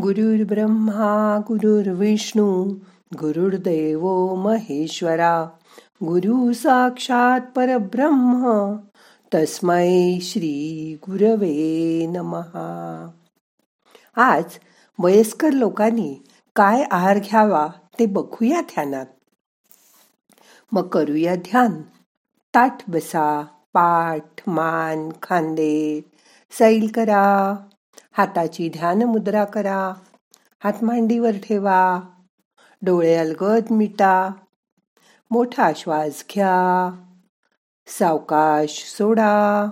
गुरुर्ब्रह्मा गुरुर्विष्णू गुरुर्देव महेश्वरा गुरु साक्षात परब्रह्म तस्मै श्री गुरवे नमहा आज वयस्कर लोकांनी काय आहार घ्यावा ते बघूया ध्यानात. मग करूया ध्यान. ताठ बसा पाठ मान खांदे सैल करा. हाताची ध्यान मुद्रा करा. हात मांडीवर ठेवा. डोळे अलगद मिटा. मोठा श्वास घ्या. सावकाश सोडा.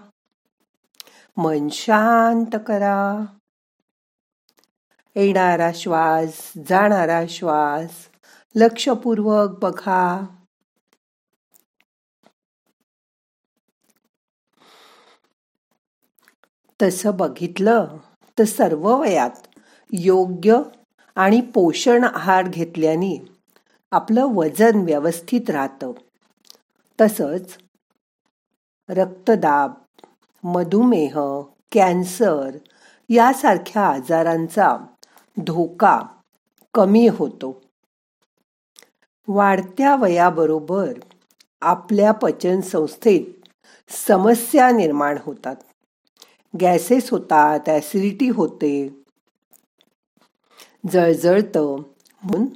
मन शांत करा. येणारा श्वास जाणारा श्वास लक्षपूर्वक बघा. तसं बघितलं तर सर्व वयात योग्य आणि पोषण आहार घेतल्याने आपलं वजन व्यवस्थित राहतं. तसंच रक्तदाब मधुमेह कॅन्सर यासारख्या आजारांचा धोका कमी होतो. वाढत्या वयाबरोबर आपल्या पचन संस्थेत समस्या निर्माण होतात. गॅसेस होतात ॲसिडिटी होते. जळजळतं. म्हणून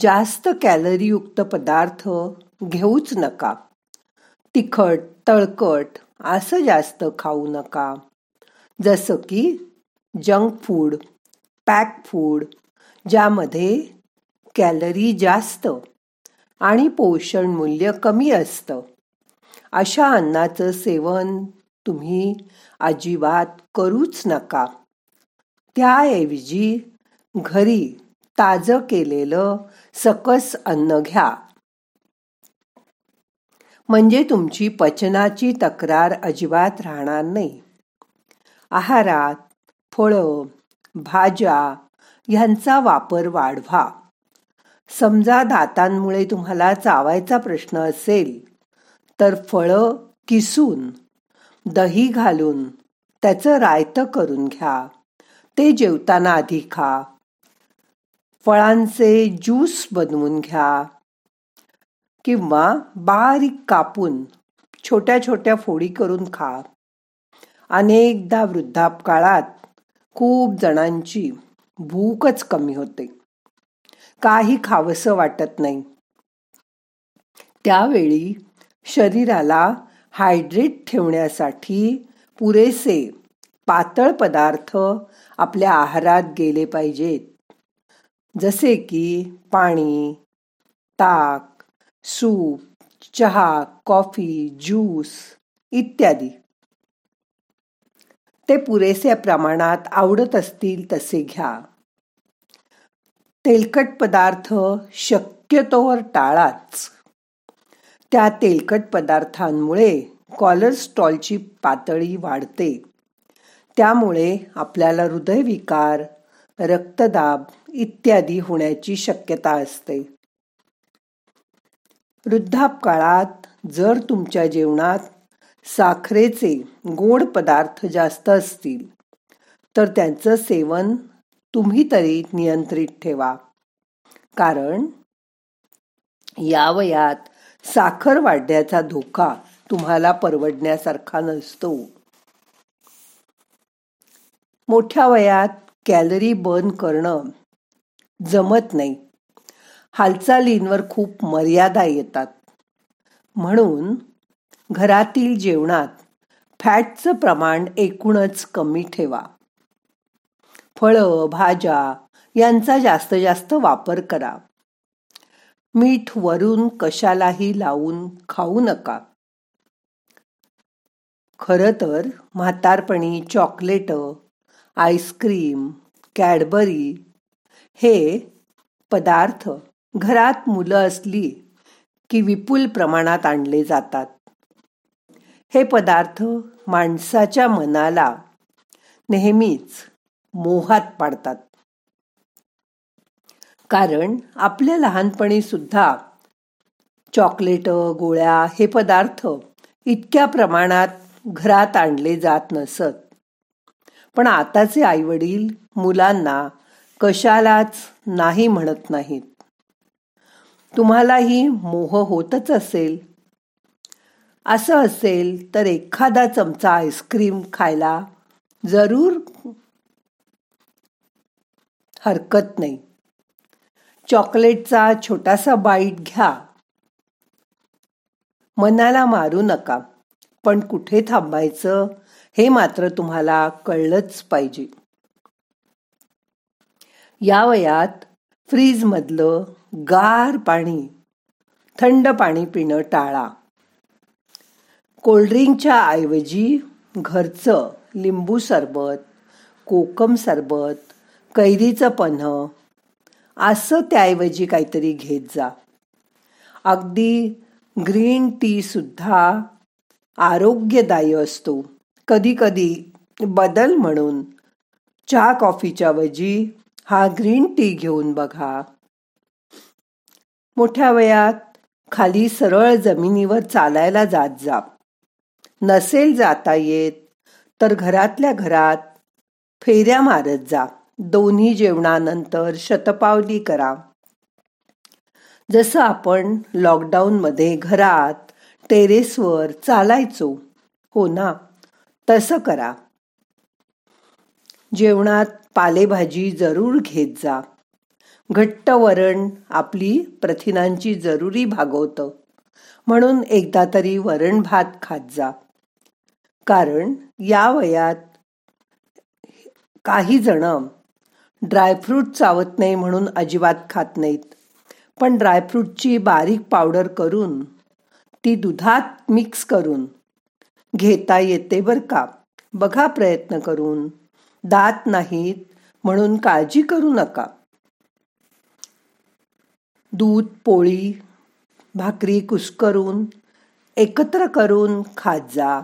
जास्त कॅलरीयुक्त पदार्थ घेऊच नका. तिखट तळकट असं जास्त खाऊ नका. जसं की जंक फूड पॅक फूड ज्यामध्ये कॅलरी जास्त आणि पोषण मूल्य कमी असतं. अशा अन्नाचं सेवन तुम्ही अजिबात करूच नका. त्याऐवजी घरी ताजं केलेलं सकस अन्न घ्या. म्हणजे तुमची पचनाची तक्रार अजिबात राहणार नाही. आहारात फळं भाज्या ह्यांचा वापर वाढवा. समजा दातांमुळे तुम्हाला चावायचा प्रश्न असेल तर फळं किसून दही घालून त्याचं रायतं करून घ्या. ते जेवताना आधी खा. फळांचे ज्यूस बनवून घ्या. किंवा बारीक कापून छोट्या छोट्या फोडी करून खा. अनेकदा वृद्धापकाळात खूप जणांची भूकच कमी होते. काही खावंसं वाटत नाही. त्यावेळी शरीराला हायड्रेट ठेवण्यासाठी पुरेसे पातळ पदार्थ आपल्या आहारात गेले पाहिजेत. जसे की पाणी ताक सूप चहा कॉफी ज्यूस इत्यादी. ते पुरेसे प्रमाणात आवडत असतील तसे घ्या. तेलकट पदार्थ शक्यतोवर टाळाच. त्या तेलकट पदार्थांमुळे कॉलरस्ट्रॉलची पातळी वाढते. त्यामुळे आपल्याला हृदयविकार रक्तदाब इत्यादी होण्याची शक्यता असते. वृद्धापकाळात जर तुमच्या जेवणात साखरेचे गोड पदार्थ जास्त असतील तर त्यांचं सेवन तुम्ही तरी नियंत्रित ठेवा. कारण या वयात साखर वाढण्याचा धोका तुम्हाला परवडण्यासारखा नसतो. मोठ्या वयात कॅलरी बर्न करणं जमत नाही. हालचालींवर खूप मर्यादा येतात. म्हणून घरातील जेवणात फॅटचं प्रमाण एकूणच कमी ठेवा. फळं भाज्या यांचा जास्त जास्त वापर करा. मीठ वरून कशालाही लावून खाऊ नका. खर तर म्हातारपणी चॉकलेट आईस्क्रीम कॅडबरी हे पदार्थ घरात मुलं असली की विपुल प्रमाणात आणले जातात. हे पदार्थ माणसाच्या मनाला नेहमीच मोहात पाडतात. कारण आपल्या लहानपणी सुद्धा चॉकलेट गोळ्या हे पदार्थ इतक्या प्रमाणात घरात आणले जात नसत. पण आताचे आईवडील मुलांना कशालाच नाही म्हणत नाहीत. तुम्हालाही मोह होतच असेल. असं असेल तर एखादा चमचा आईस्क्रीम खायला जरूर हरकत नाही. चॉकलेटचा छोटासा बाईट घ्या. मनाला मारू नका पण कुठे थांबायचं हे मात्र तुम्हाला कळलंच पाहिजे. या वयात फ्रीजमधलं गार पाणी थंड पाणी पिणं टाळा. कोल्ड्रिंकच्या ऐवजी घरचं लिंबू सरबत कोकम सरबत कैरीचं पन्ह असं त्याऐवजी काहीतरी घेत जा. अगदी ग्रीन टी सुद्धा आरोग्यदायी असतो. कधी कधी बदल म्हणून. चहा कॉफीच्या ऐवजी हा ग्रीन टी घेऊन बघा. मोठ्या वयात खाली सरळ जमिनीवर चालायला जात जा. नसेल जाता येत तर घरातल्या घरात फेऱ्या मारत जा. दोन्ही जेवणानंतर शतपावली करा. जसं आपण लॉकडाऊनमध्ये घरात टेरेसवर चालायचो हो ना? तसं करा. जेवणात पालेभाजी जरूर घेत जा. घट्ट वरण आपली प्रथिनांची जरुरी भागवतं. म्हणून एकदा तरी वरण भात खात जा. कारण या वयात काही जण ड्रायफ्रूट चावत नाही म्हणून अजिबात खात नाहीत. पण ड्रायफ्रूटची बारीक पावडर करून ती दुधात मिक्स करून घेता येते बर का? बघा प्रयत्न करून. दात नाहीत म्हणून काळजी करू नका. दूध पोळी भाकरी कुस्करून एकत्र करून खात जा.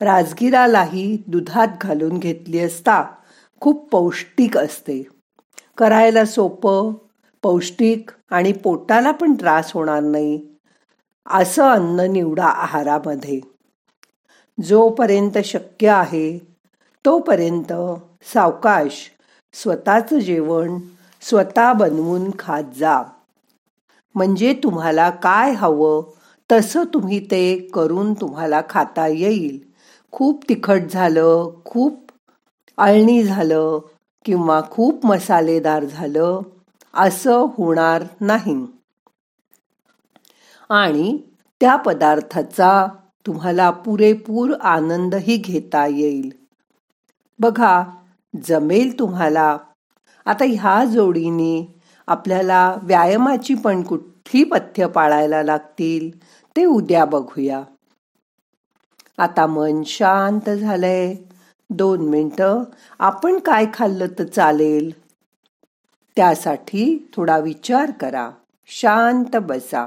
राजगिरालाही दुधात घालून घेतली असता खूप पौष्टिक असते. करायला सोपं पौष्टिक आणि पोटाला पण त्रास होणार नाही असं अन्न निवडा आहारामध्ये. जोपर्यंत शक्य आहे तोपर्यंत सावकाश स्वतःचं जेवण स्वतः बनवून खात जा. म्हणजे तुम्हाला काय हवं तसं तुम्ही ते करून तुम्हाला खाता येईल. खूप तिखट झालं खूप आळणी झालं किंवा खूप मसालेदार झालं असं होणार नाही. आणि त्या पदार्थाचा तुम्हाला पुरेपूर आनंदही घेता येईल. बघा जमेल तुम्हाला. आता ह्या जोडीने आपल्याला व्यायामाची पण कुठली पथ्य पाळायला लागतील ते उद्या बघूया. आता मन शांत झालंय. दोन मिनटं. आपण काय खाल्लं तर चालेल? त्यासाठी थोडा विचार करा. शांत बसा.